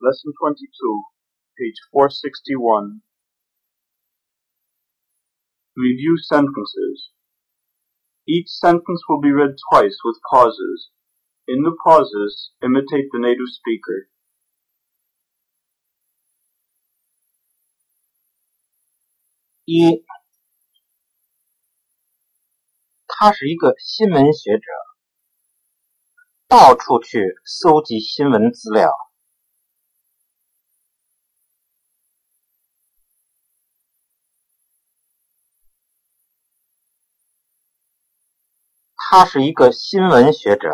Lesson 22, page 461. Review sentences. Each sentence will be read twice with pauses. In the pauses, imitate the native speaker. 一，他是一个新闻学者，到处去搜集新闻资料。 他是一个新闻学者，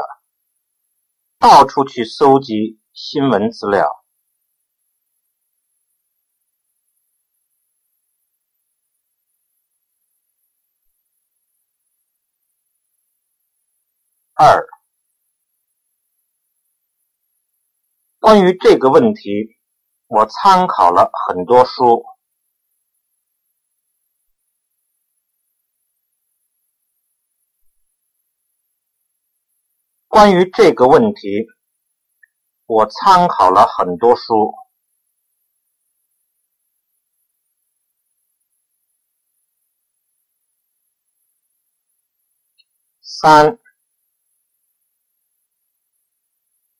到处去搜集新闻资料。二，关于这个问题，我参考了很多书。关于这个问题，我参考了很多书。三，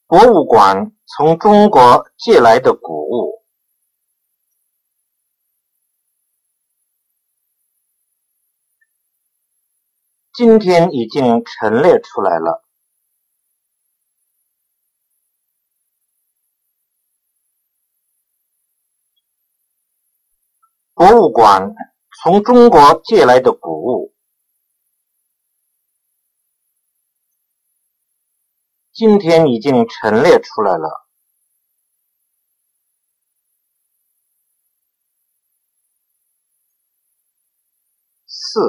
博物馆从中国借来的古物，今天已经陈列出来了。博物馆从中国借来的古物，今天已经陈列出来了。四，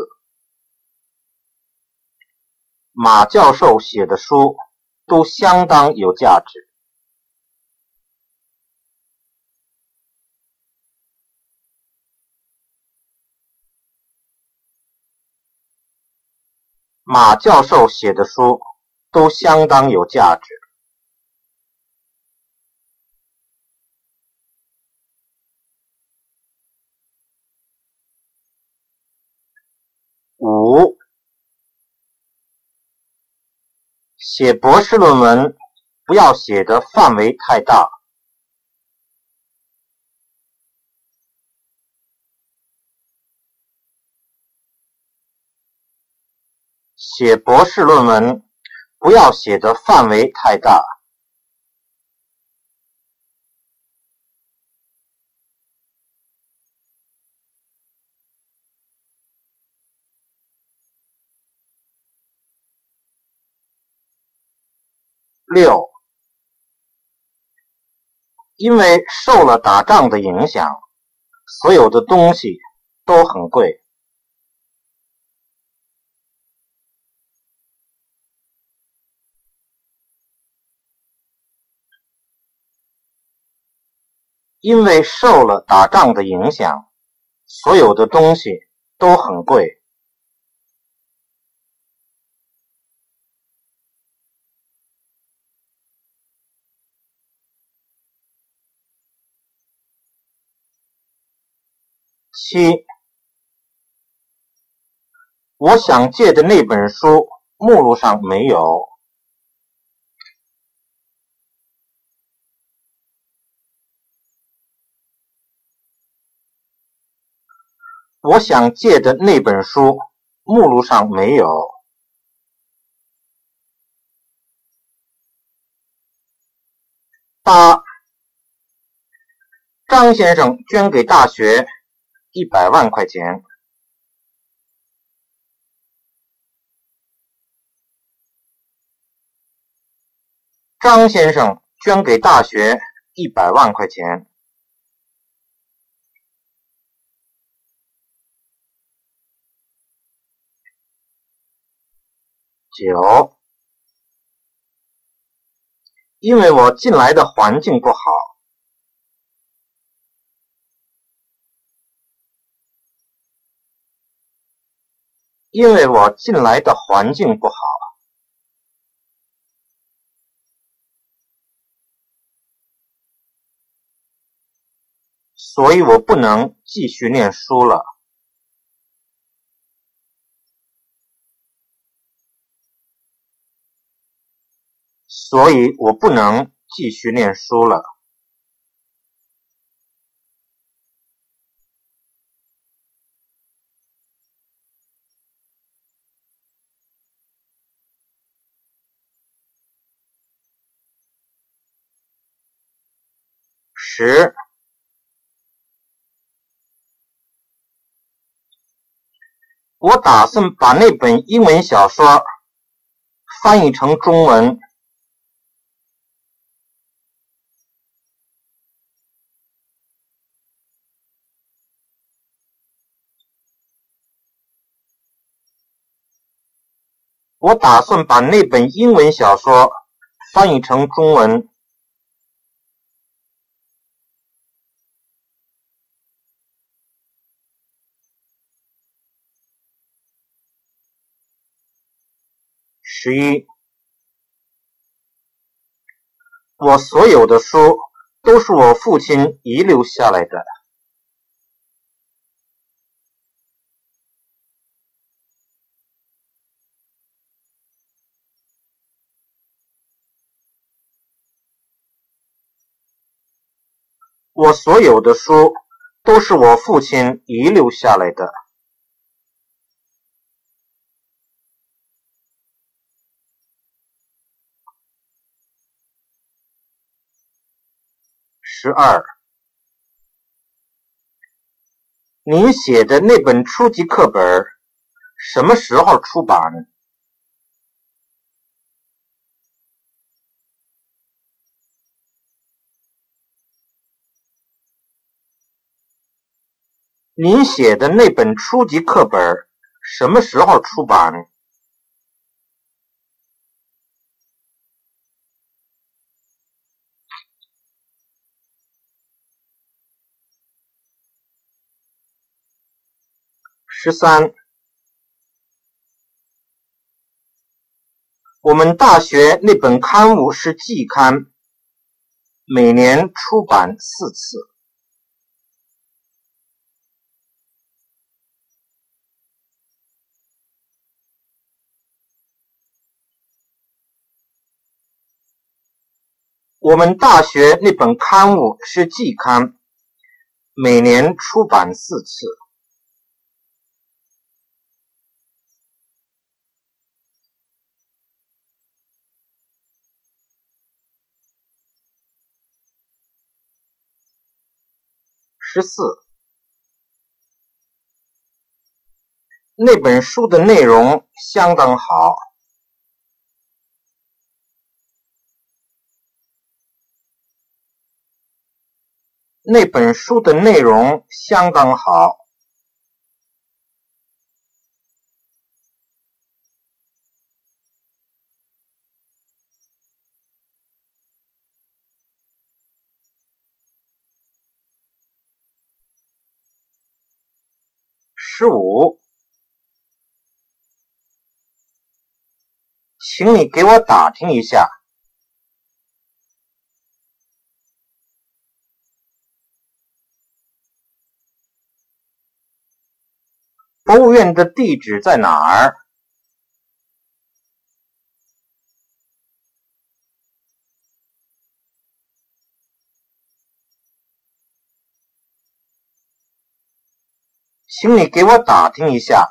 马教授写的书都相当有价值。马教授写的书都相当有价值。五，写博士论文不要写的范围太大。写博士论文不要写的范围太大。六，因为受了打仗的影响，所有的东西都很贵。因为受了打仗的影响，所有的东西都很贵。七，我想借的那本书目录上没有。我想借的那本书目录上没有。八，张先生捐给大学一百万块钱。张先生捐给大学一百万块钱。九，因为我进来的环境不好，因为我进来的环境不好。所以我不能继续念书了。所以我不能继续念书了。十，我打算把那本英文小说翻译成中文。我打算把那本英文小说翻译成中文。十一，我所有的书都是我父亲遗留下来的。我所有的书都是我父亲遗留下来的。十二，您写的那本初级课本什么时候出版？您写的那本初级课本什么时候出版？十三，我们大学那本刊物是季刊，每年出版四次。我们大学那本刊物是季刊，每年出版四次。十四，那本书的内容相当好。那本书的内容相当好。十五，请你给我打听一下。博物院的地址在哪儿？请你给我打听一下。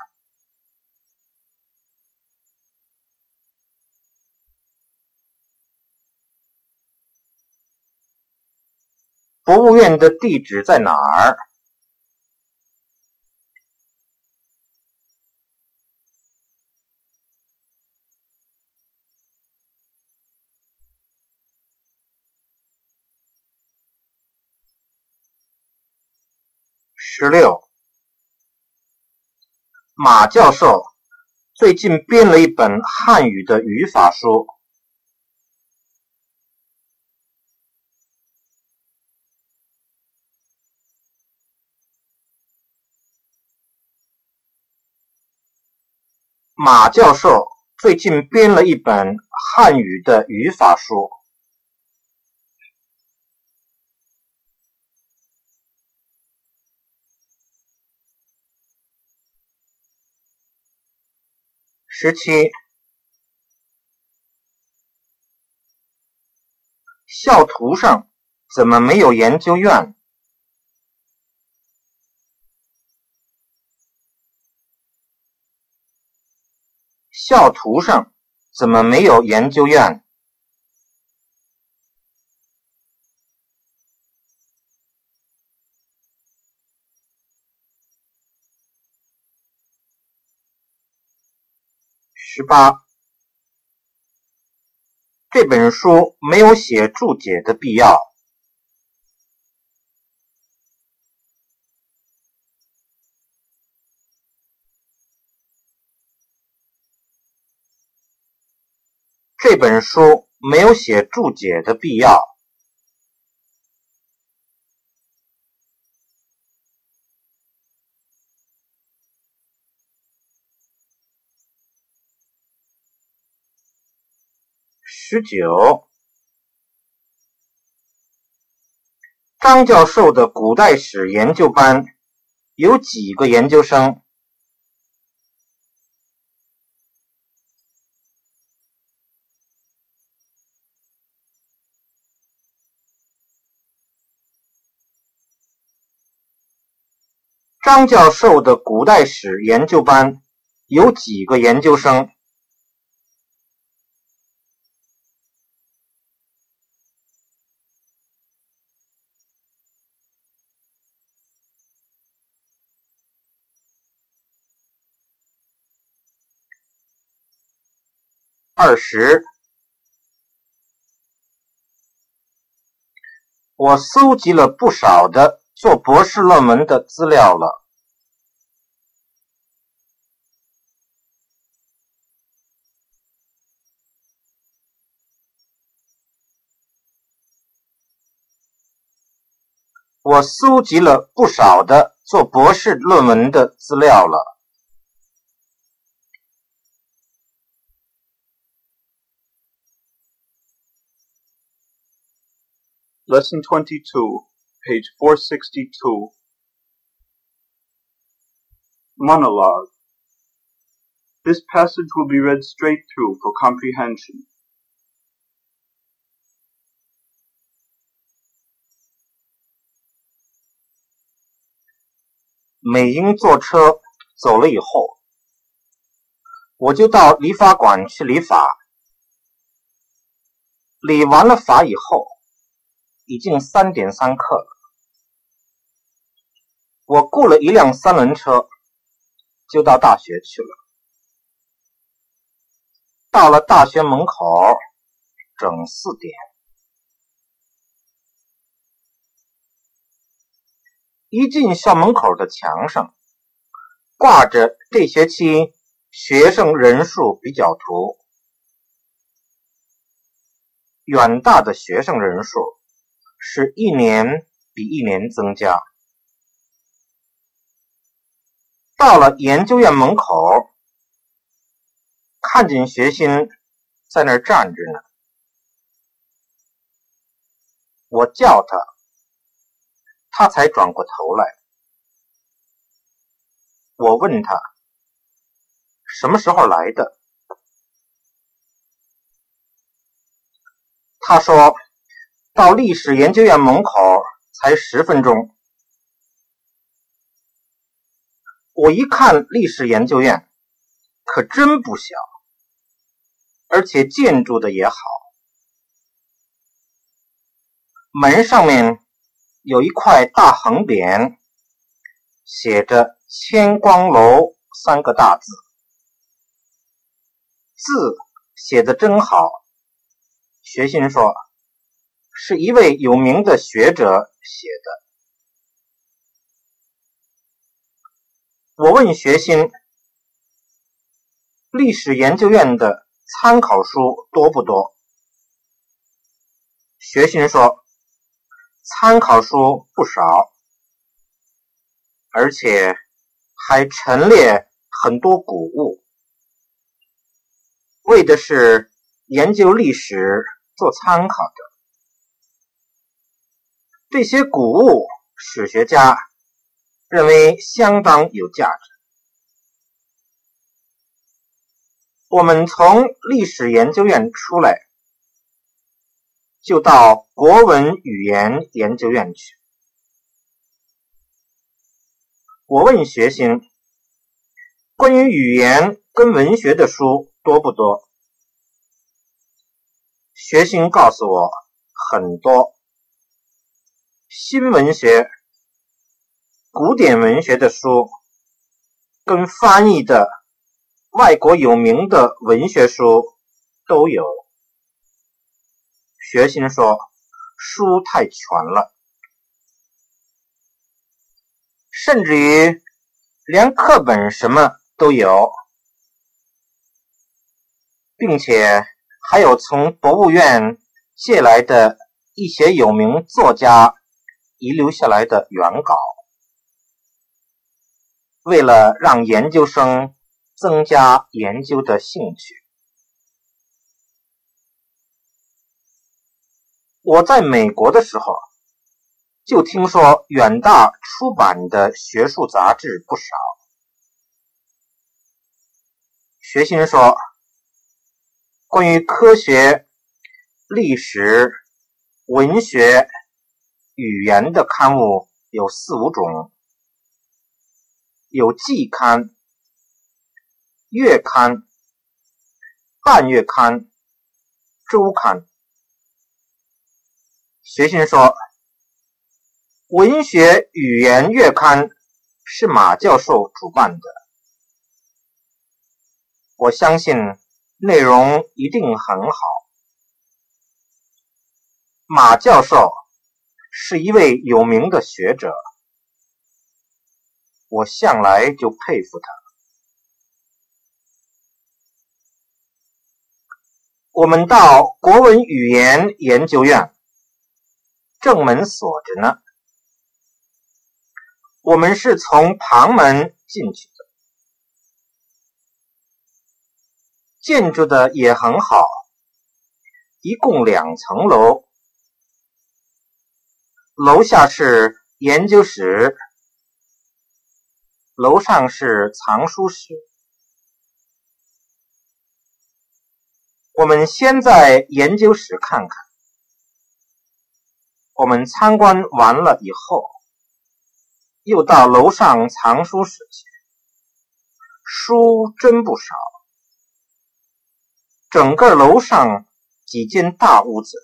博物院的地址在哪儿？十六，马教授最近编了一本汉语的语法书。马教授最近编了一本汉语的语法书。十七，校图上怎么没有研究院？校图上怎么没有研究院？十八，这本书没有写注解的必要。这本书没有写注解的必要。十九，张教授的古代史研究班有几个研究生？张教授的古代史研究班有几个研究生？二十，我搜集了不少的做博士论文的资料了。我搜集了不少的做博士论文的资料了。Lesson 22, page 462. Monologue. This passage will be read straight through for comprehension. 美英坐车走了以后，我就到理发馆去理发。理完了发以后。 已经三点三刻了，我雇了一辆三轮车，就到大学去了。到了大学门口，整四点，一进校门口的墙上挂着这学期学生人数比较图，远大的学生人数。是一年比一年增加。到了研究院门口，看见学心在那儿站着呢。我叫他，他才转过头来。我问他什么时候来的，他说。到历史研究院门口才十分钟，我一看历史研究院可真不小，而且建筑的也好，门上面有一块大横匾，写着“千光楼”三个大字，字写的真好。学信说。是一位有名的学者写的。我问学心，历史研究院的参考书多不多？学心说，参考书不少，而且还陈列很多古物，为的是研究历史做参考的。这些古物，史学家认为相当有价值。我们从历史研究院出来，就到国文语言研究院去。我问学 sinh，关于语言跟文学的书多不多？学 sinh 告诉我，很多。新文学、古典文学的书，跟翻译的外国有名的文学书都有。学心说，书太全了。甚至于连课本什么都有，并且还有从博物院借来的一些有名作家遗留下来的原稿。为了让研究生增加研究的兴趣，我在美国的时候。就听说远大出版的学术杂志不少。学新说，关于科学、历史、文学、语言的刊物有四五种，有季刊、月刊、半月刊、周刊。学生说。文学语言月刊是马教授主办的，我相信内容一定很好。马教授是一位有名的学者，我向来就佩服他。我们到国文语言研究院，正门锁着呢。我们是从旁门进去的，建筑的也很好，一共两层楼，楼下是研究室，楼上是藏书室。我们先在研究室看看，我们参观完了以后。又到楼上藏书室去，书真不少。整个楼上几间大屋子，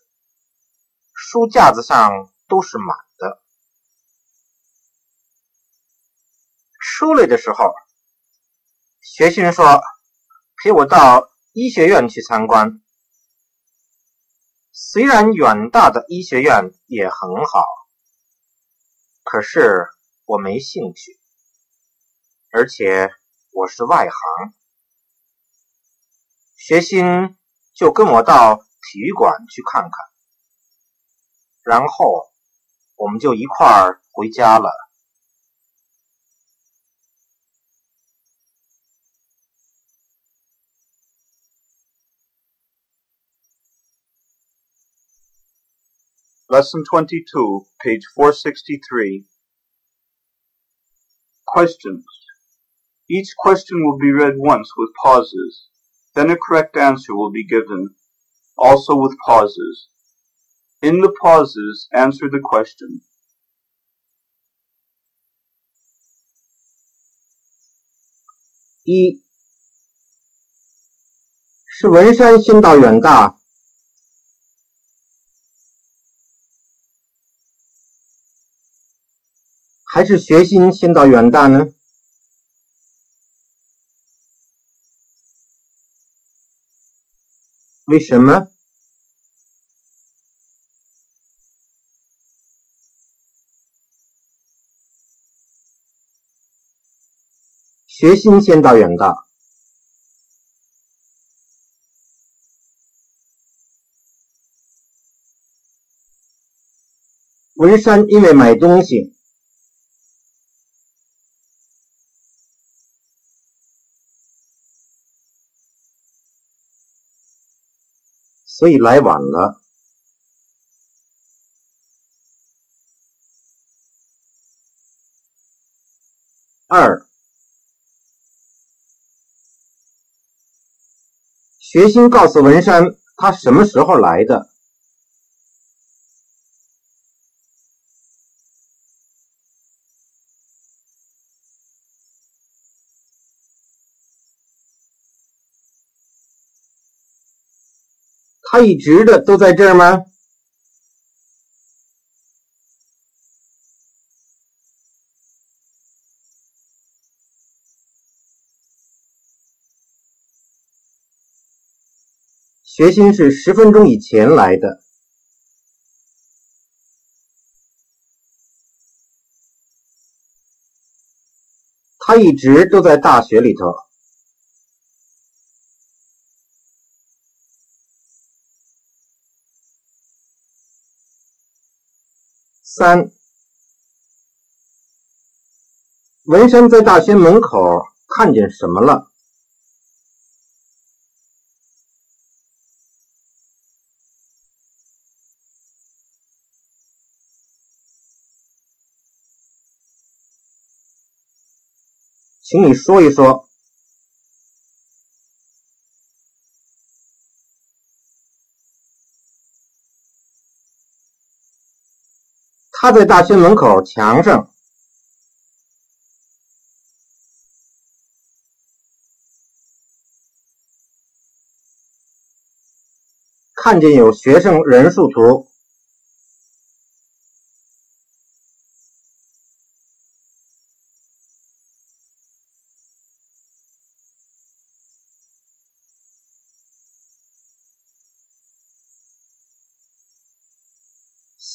书架子上都是满的。出来的时候，学生说陪我到医学院去参观。虽然远大的医学院也很好，可是。我没兴趣，而且我是外行。学新就跟我到体育馆去看看，然后我们就一块儿回家了。Lesson twenty-two, page four sixty-three. Questions. Each question will be read once with pauses. Then a correct answer will be given, also with pauses. In the pauses, answer the question. 一是文山先到远大还是学新先到远大呢？为什么？学心先到远大，文山因为买东西。所以来晚了。决心告诉文山，他什么时候来的？他一直的都在这儿吗？学星是十分钟以前来的，他一直都在大学里头。三，文山在大学门口看见什么了？请你说一说。他在大学门口墙上看见有学生人数图，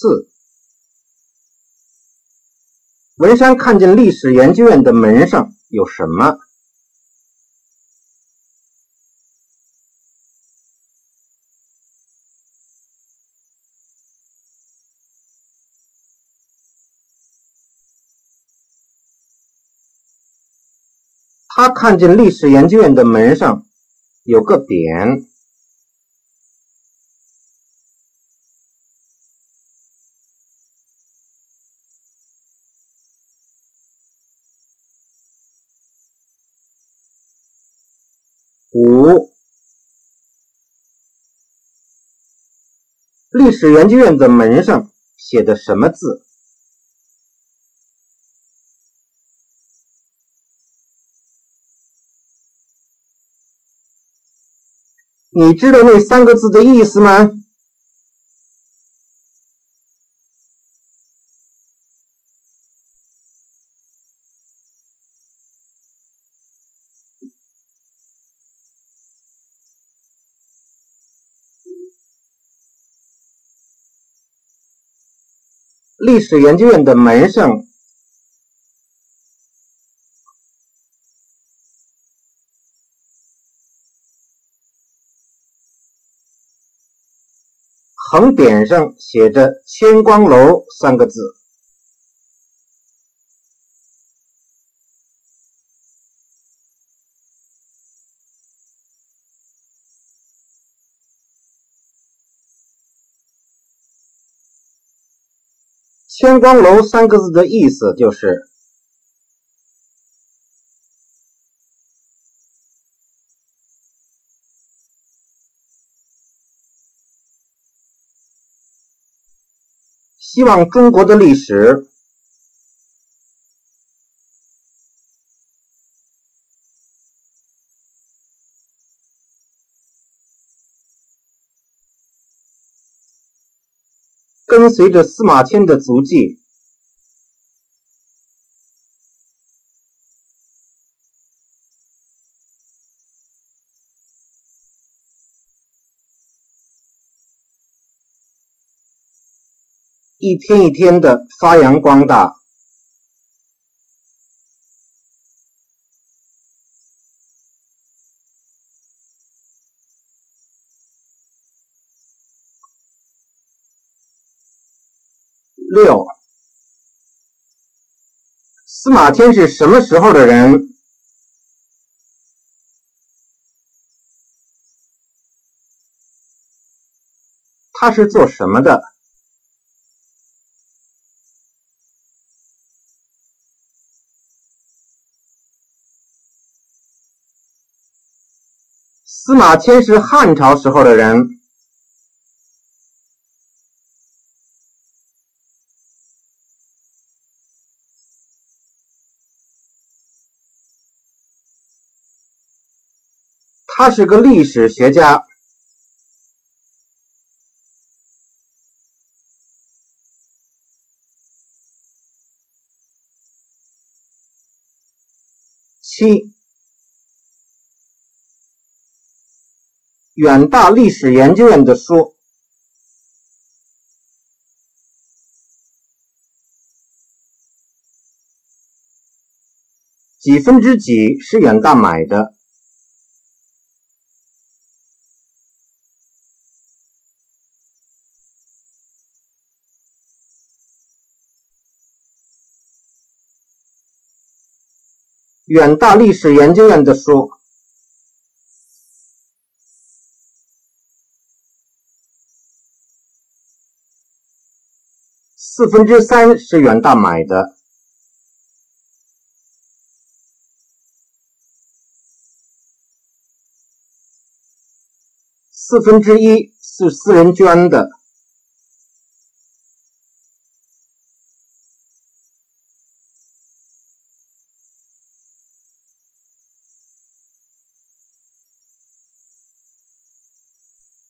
四。文山看见历史研究院的门上有什么？他看见历史研究院的门上有个匾。历史研究院的门上写的什么字？你知道那三个字的意思吗？历史研究院的门上横匾上写着“千光楼”三个字。天光楼三个字的意思就是：希望中国的历史跟随着司马迁的足迹，一天一天的发扬光大。六，司马迁是什么时候的人？他是做什么的？司马迁是汉朝时候的人。他是个历史学家。七，远大历史研究院的书，几分之几是远大买的？远大历史研究院的书，四分之三是远大买的，四分之一是私人捐的。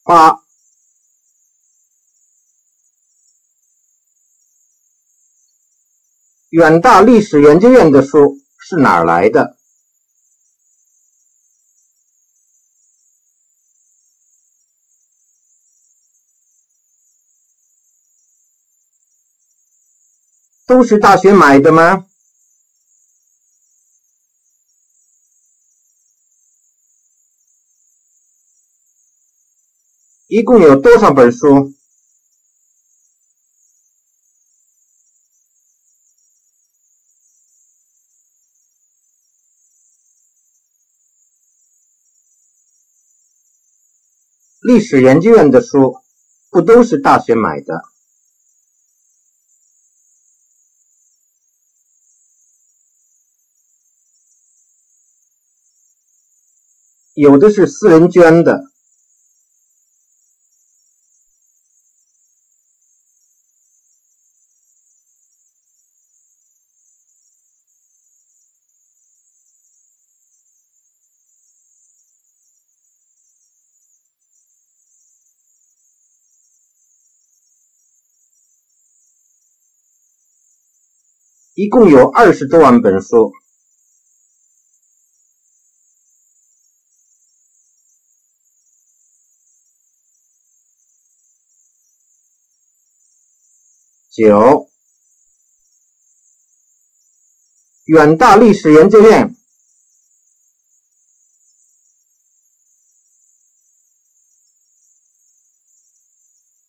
八，远大历史研究院的书是哪儿来的？都是大学买的吗？一共有多少本书？历史研究院的书不都是大学买的？有的是私人捐的。一共有二十多万本书。九，远大历史研究院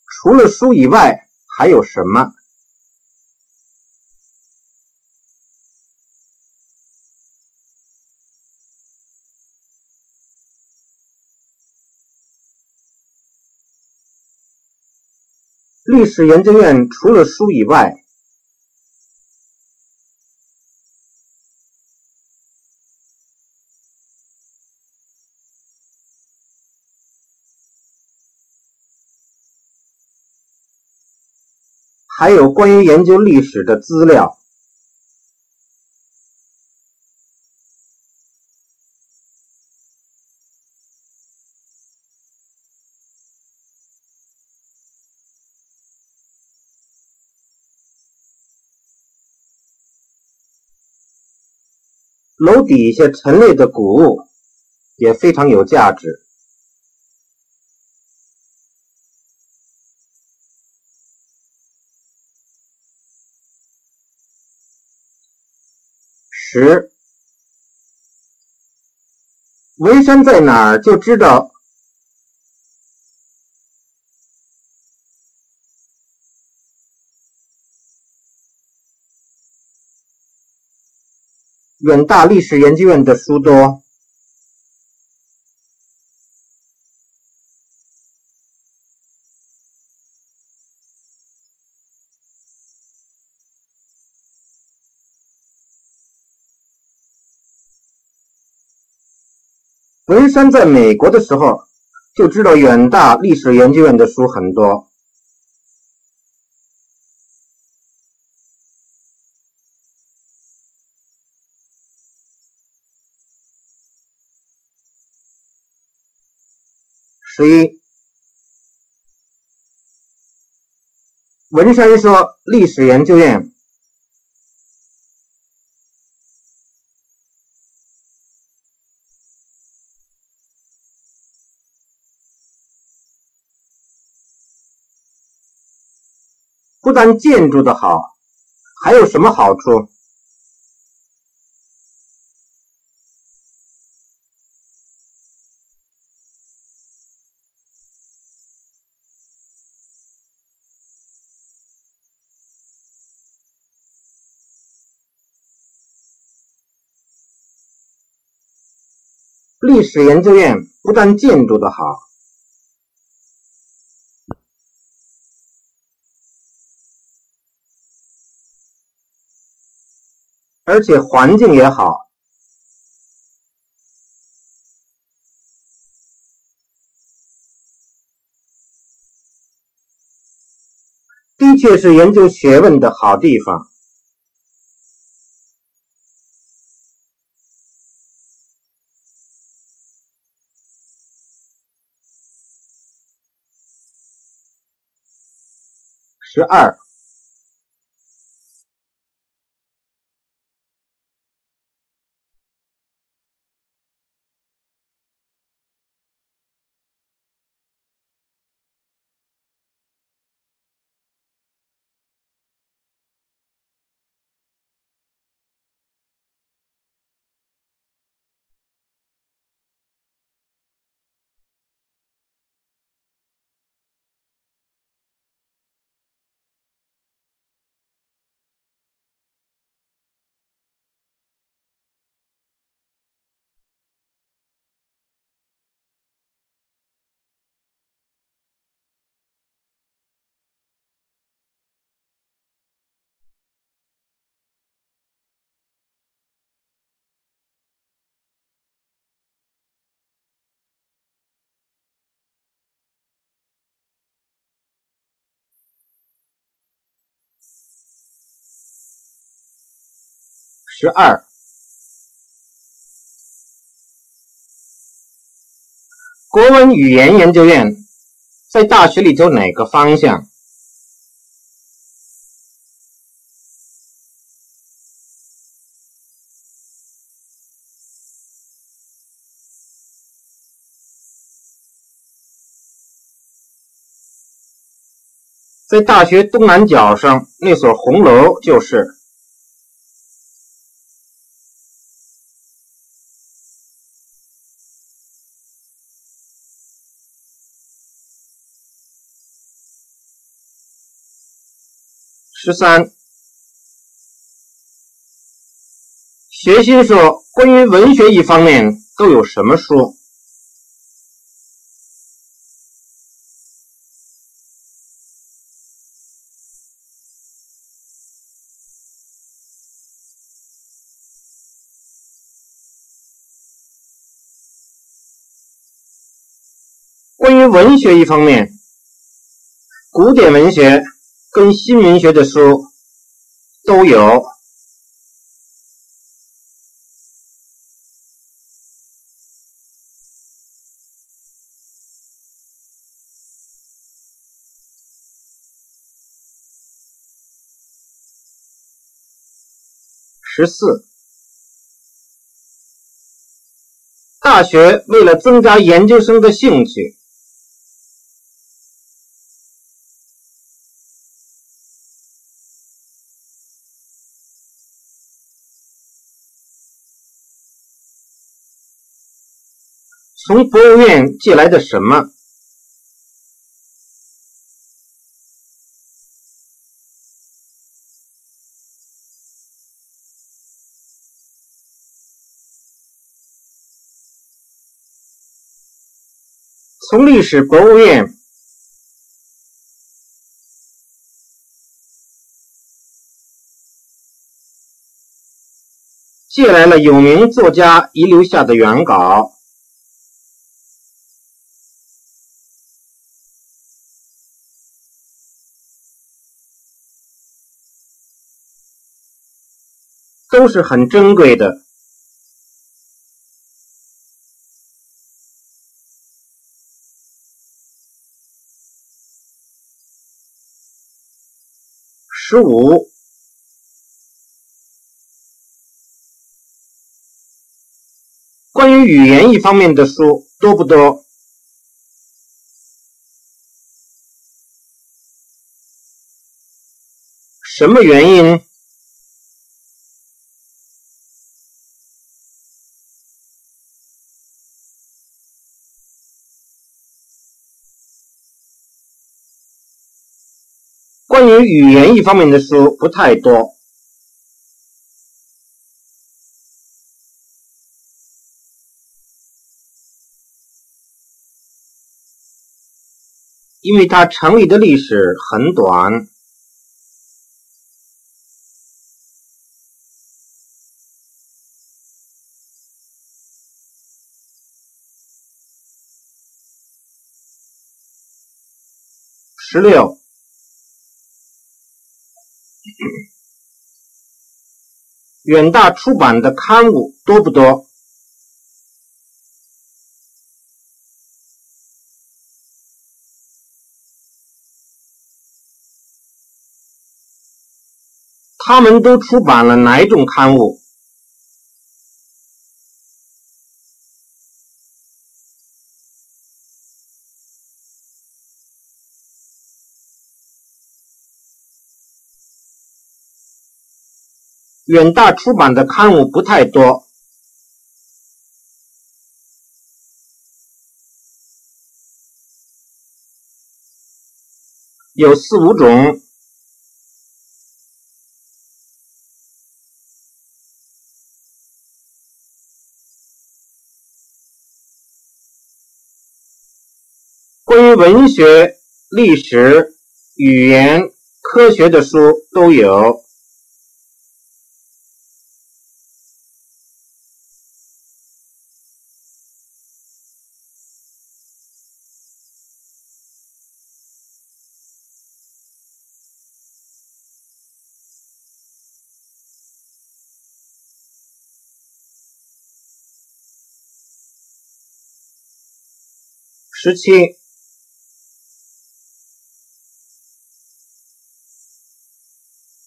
除了书以外还有什么？历史研究院除了书以外，还有关于研究历史的资料。楼底下陈列的古物也非常有价值。十，文山在哪儿就知道。远大历史研究院的书多。文山在美国的时候就知道远大历史研究院的书很多。十一，文山说历史研究院。不但建筑的好，还有什么好处？历史研究院不但建筑的好。而且环境也好，的确是研究学问的好地方。十二。十二，国文语言研究院在大学里走哪个方向？在大学东南角上那所红楼就是。十三，学心说关于文学一方面都有什么书？关于文学一方面，古典文学。跟新文学的书都有。十四，大学为了增加研究生的兴趣。从博物院借来的什么？从历史博物院借来了有名作家遗留下的原稿。都是很珍贵的。十五，关于语言一方面的书多不多？什么原因？语言一方面的书不太多，因为它成立的历史很短。十六。远大出版的刊物多不多？他们都出版了哪一种刊物？远大出版的刊物不太多，有四五种。关于文学、历史、语言、科学的书都有。十七，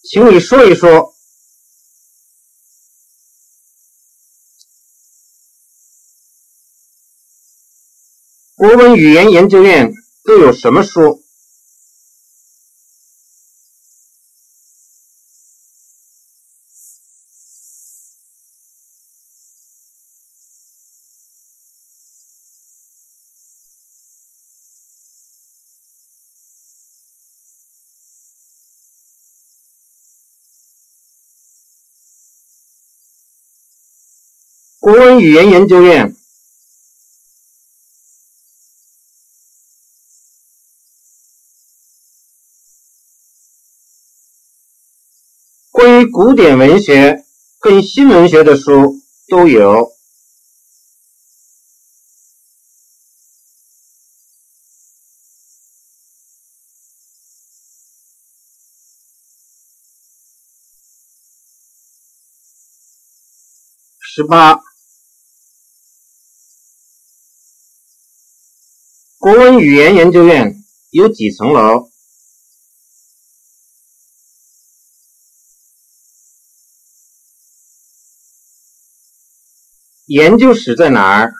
请你说一说，国文语言研究院都有什么书？国文语言研究院关于古典文学跟新文学的书都有。十八。国文语言研究院有几层楼？研究室在哪儿？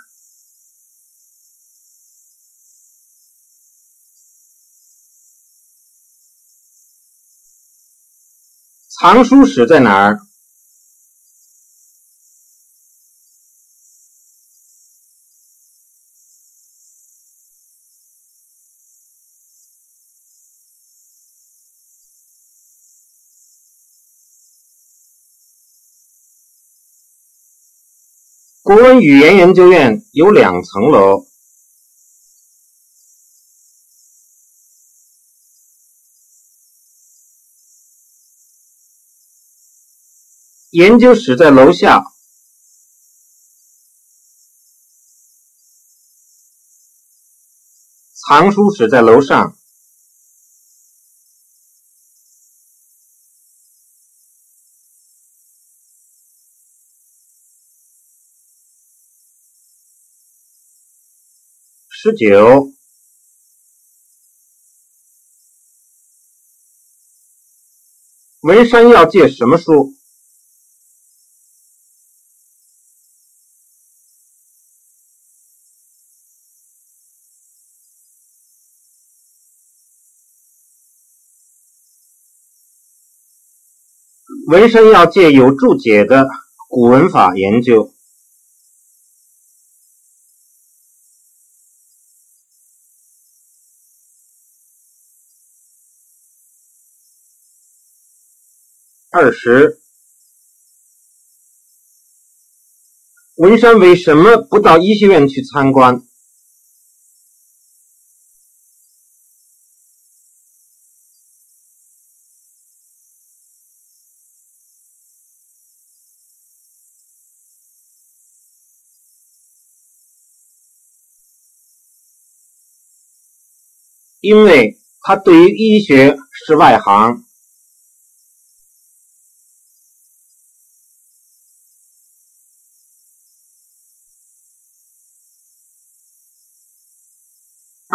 藏书室在哪儿？国文语言研究院有两层楼，研究室在楼下，藏书室在楼上。十九，文山要借什么书？文山要借有注解的古文法研究。二十，文山为什么不到医学院去参观？因为他对于医学是外行。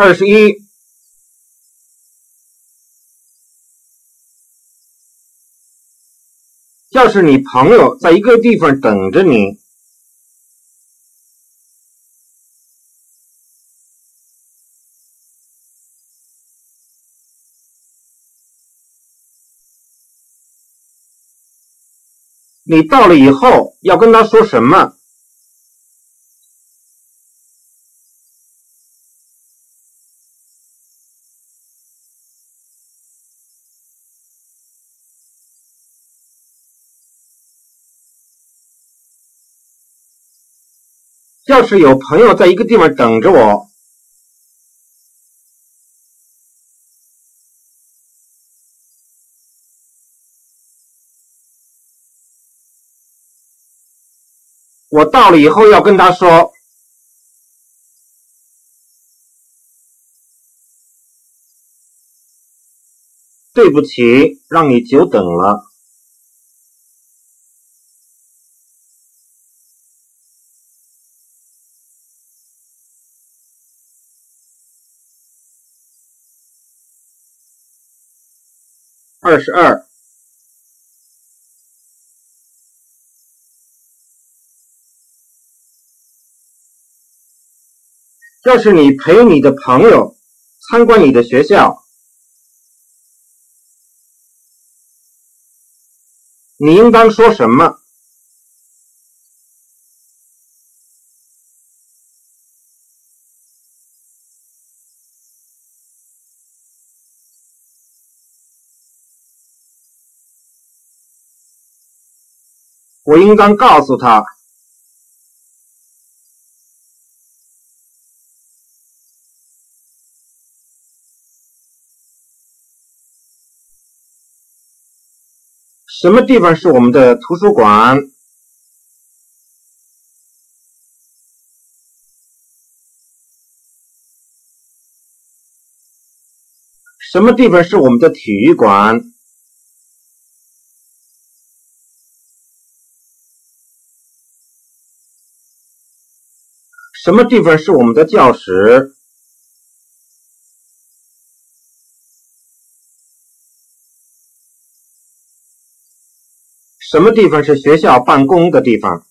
二十一，要是你朋友在一个地方等着你。你到了以后要跟他说什么？要是有朋友在一个地方等着我。我到了以后要跟他说：“对不起，让你久等了。”二十二。要是你陪你的朋友参观你的学校，你应当说什么？我应当告诉他。什么地方是我们的图书馆？什么地方是我们的体育馆？什么地方是我们的教室？什么地方是学校办公的地方？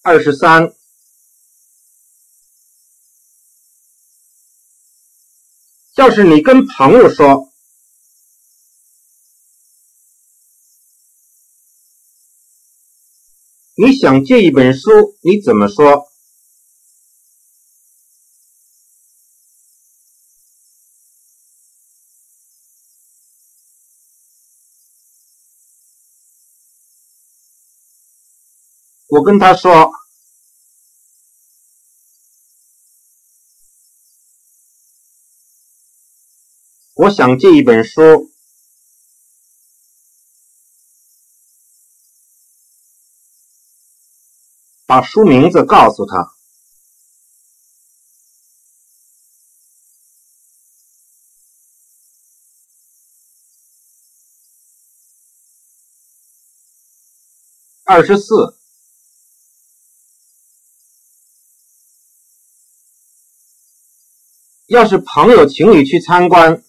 二十三。要是你跟朋友说。你想借一本书，你怎么说？我跟他说，我想借一本书把书名字告诉他。二十四。要是朋友请你去参观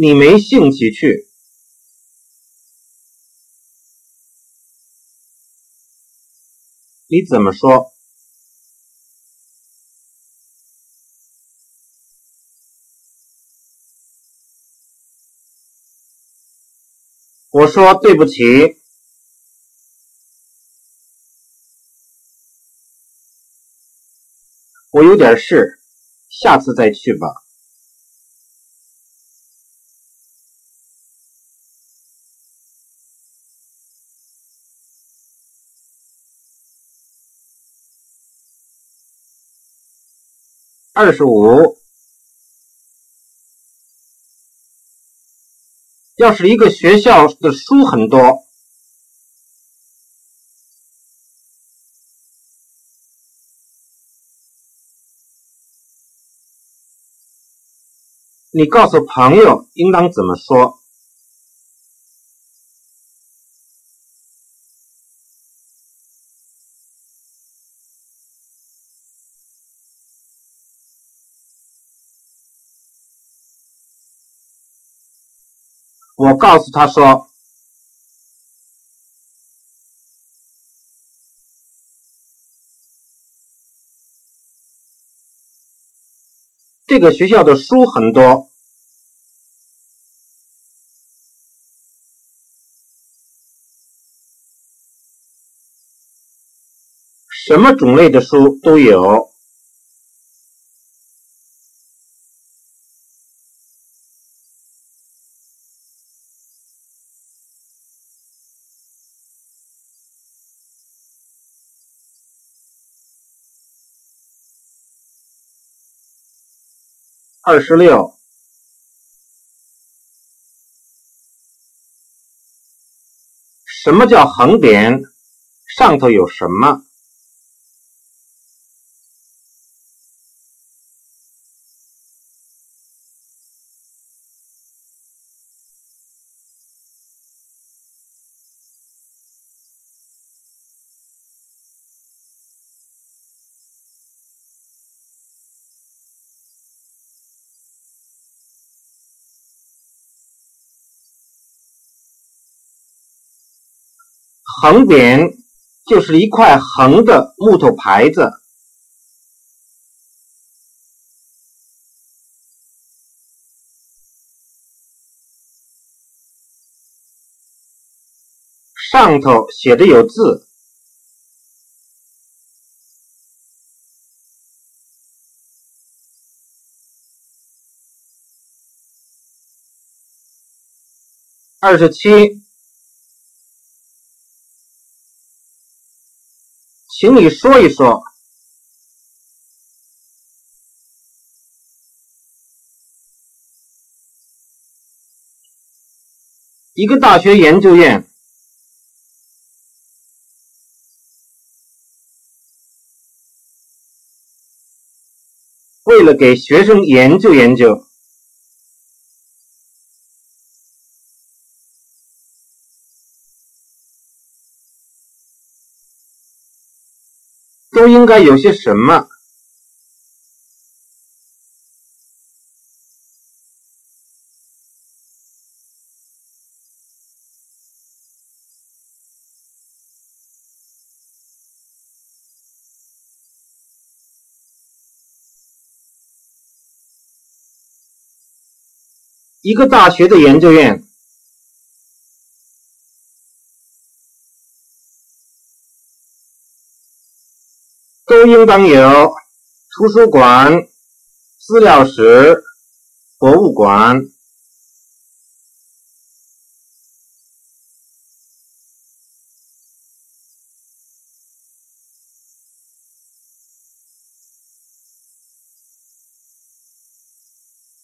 你没兴趣去，你怎么说？我说对不起。我有点事，下次再去吧。二十五，要是一个学校的书很多。你告诉朋友应当怎么说？我告诉他说：“这个学校的书很多。”什么种类的书都有。二十六，什么叫横点？上头有什么？横匾就是一块横的木头牌子，上头写的有字。二十七。请你说一说，一个大学研究院为了给学生研究研究。都应该有些什么？一个大学的研究院。都应当有图书馆、资料室、博物馆。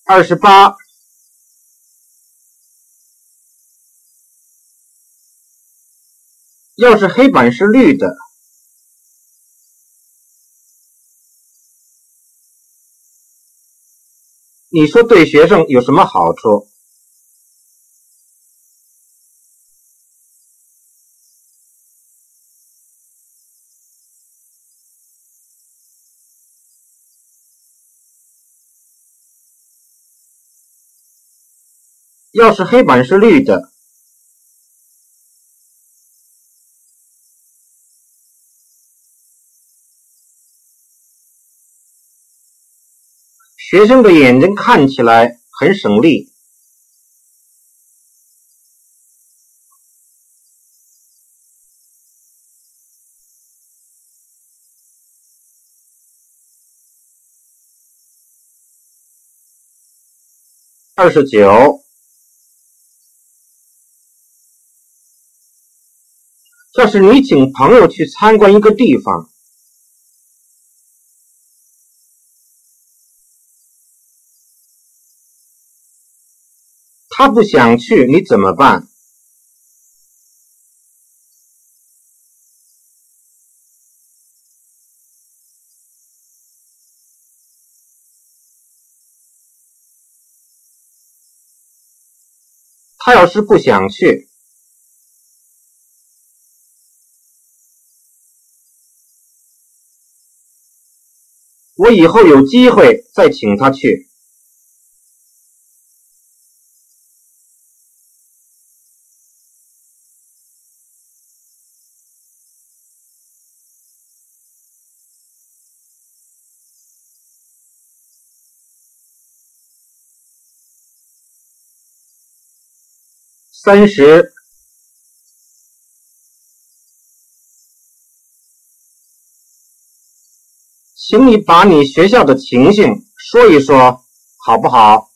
二十八，要是黑板是绿的。你说对学生有什么好处？要是黑板是绿的，学生的眼睛看起来很省力。二十九。要是你请朋友去参观一个地方，他不想去，你怎么办？他要是不想去。我以后有机会再请他去。三十。请你把你学校的情形说一说，好不好？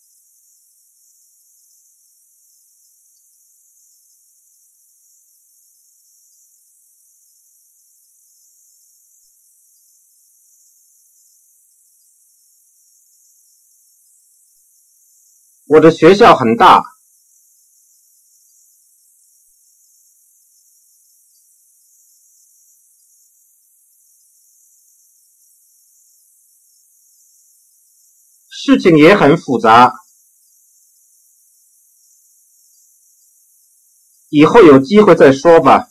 我的学校很大。事情也很复杂，以后有机会再说吧。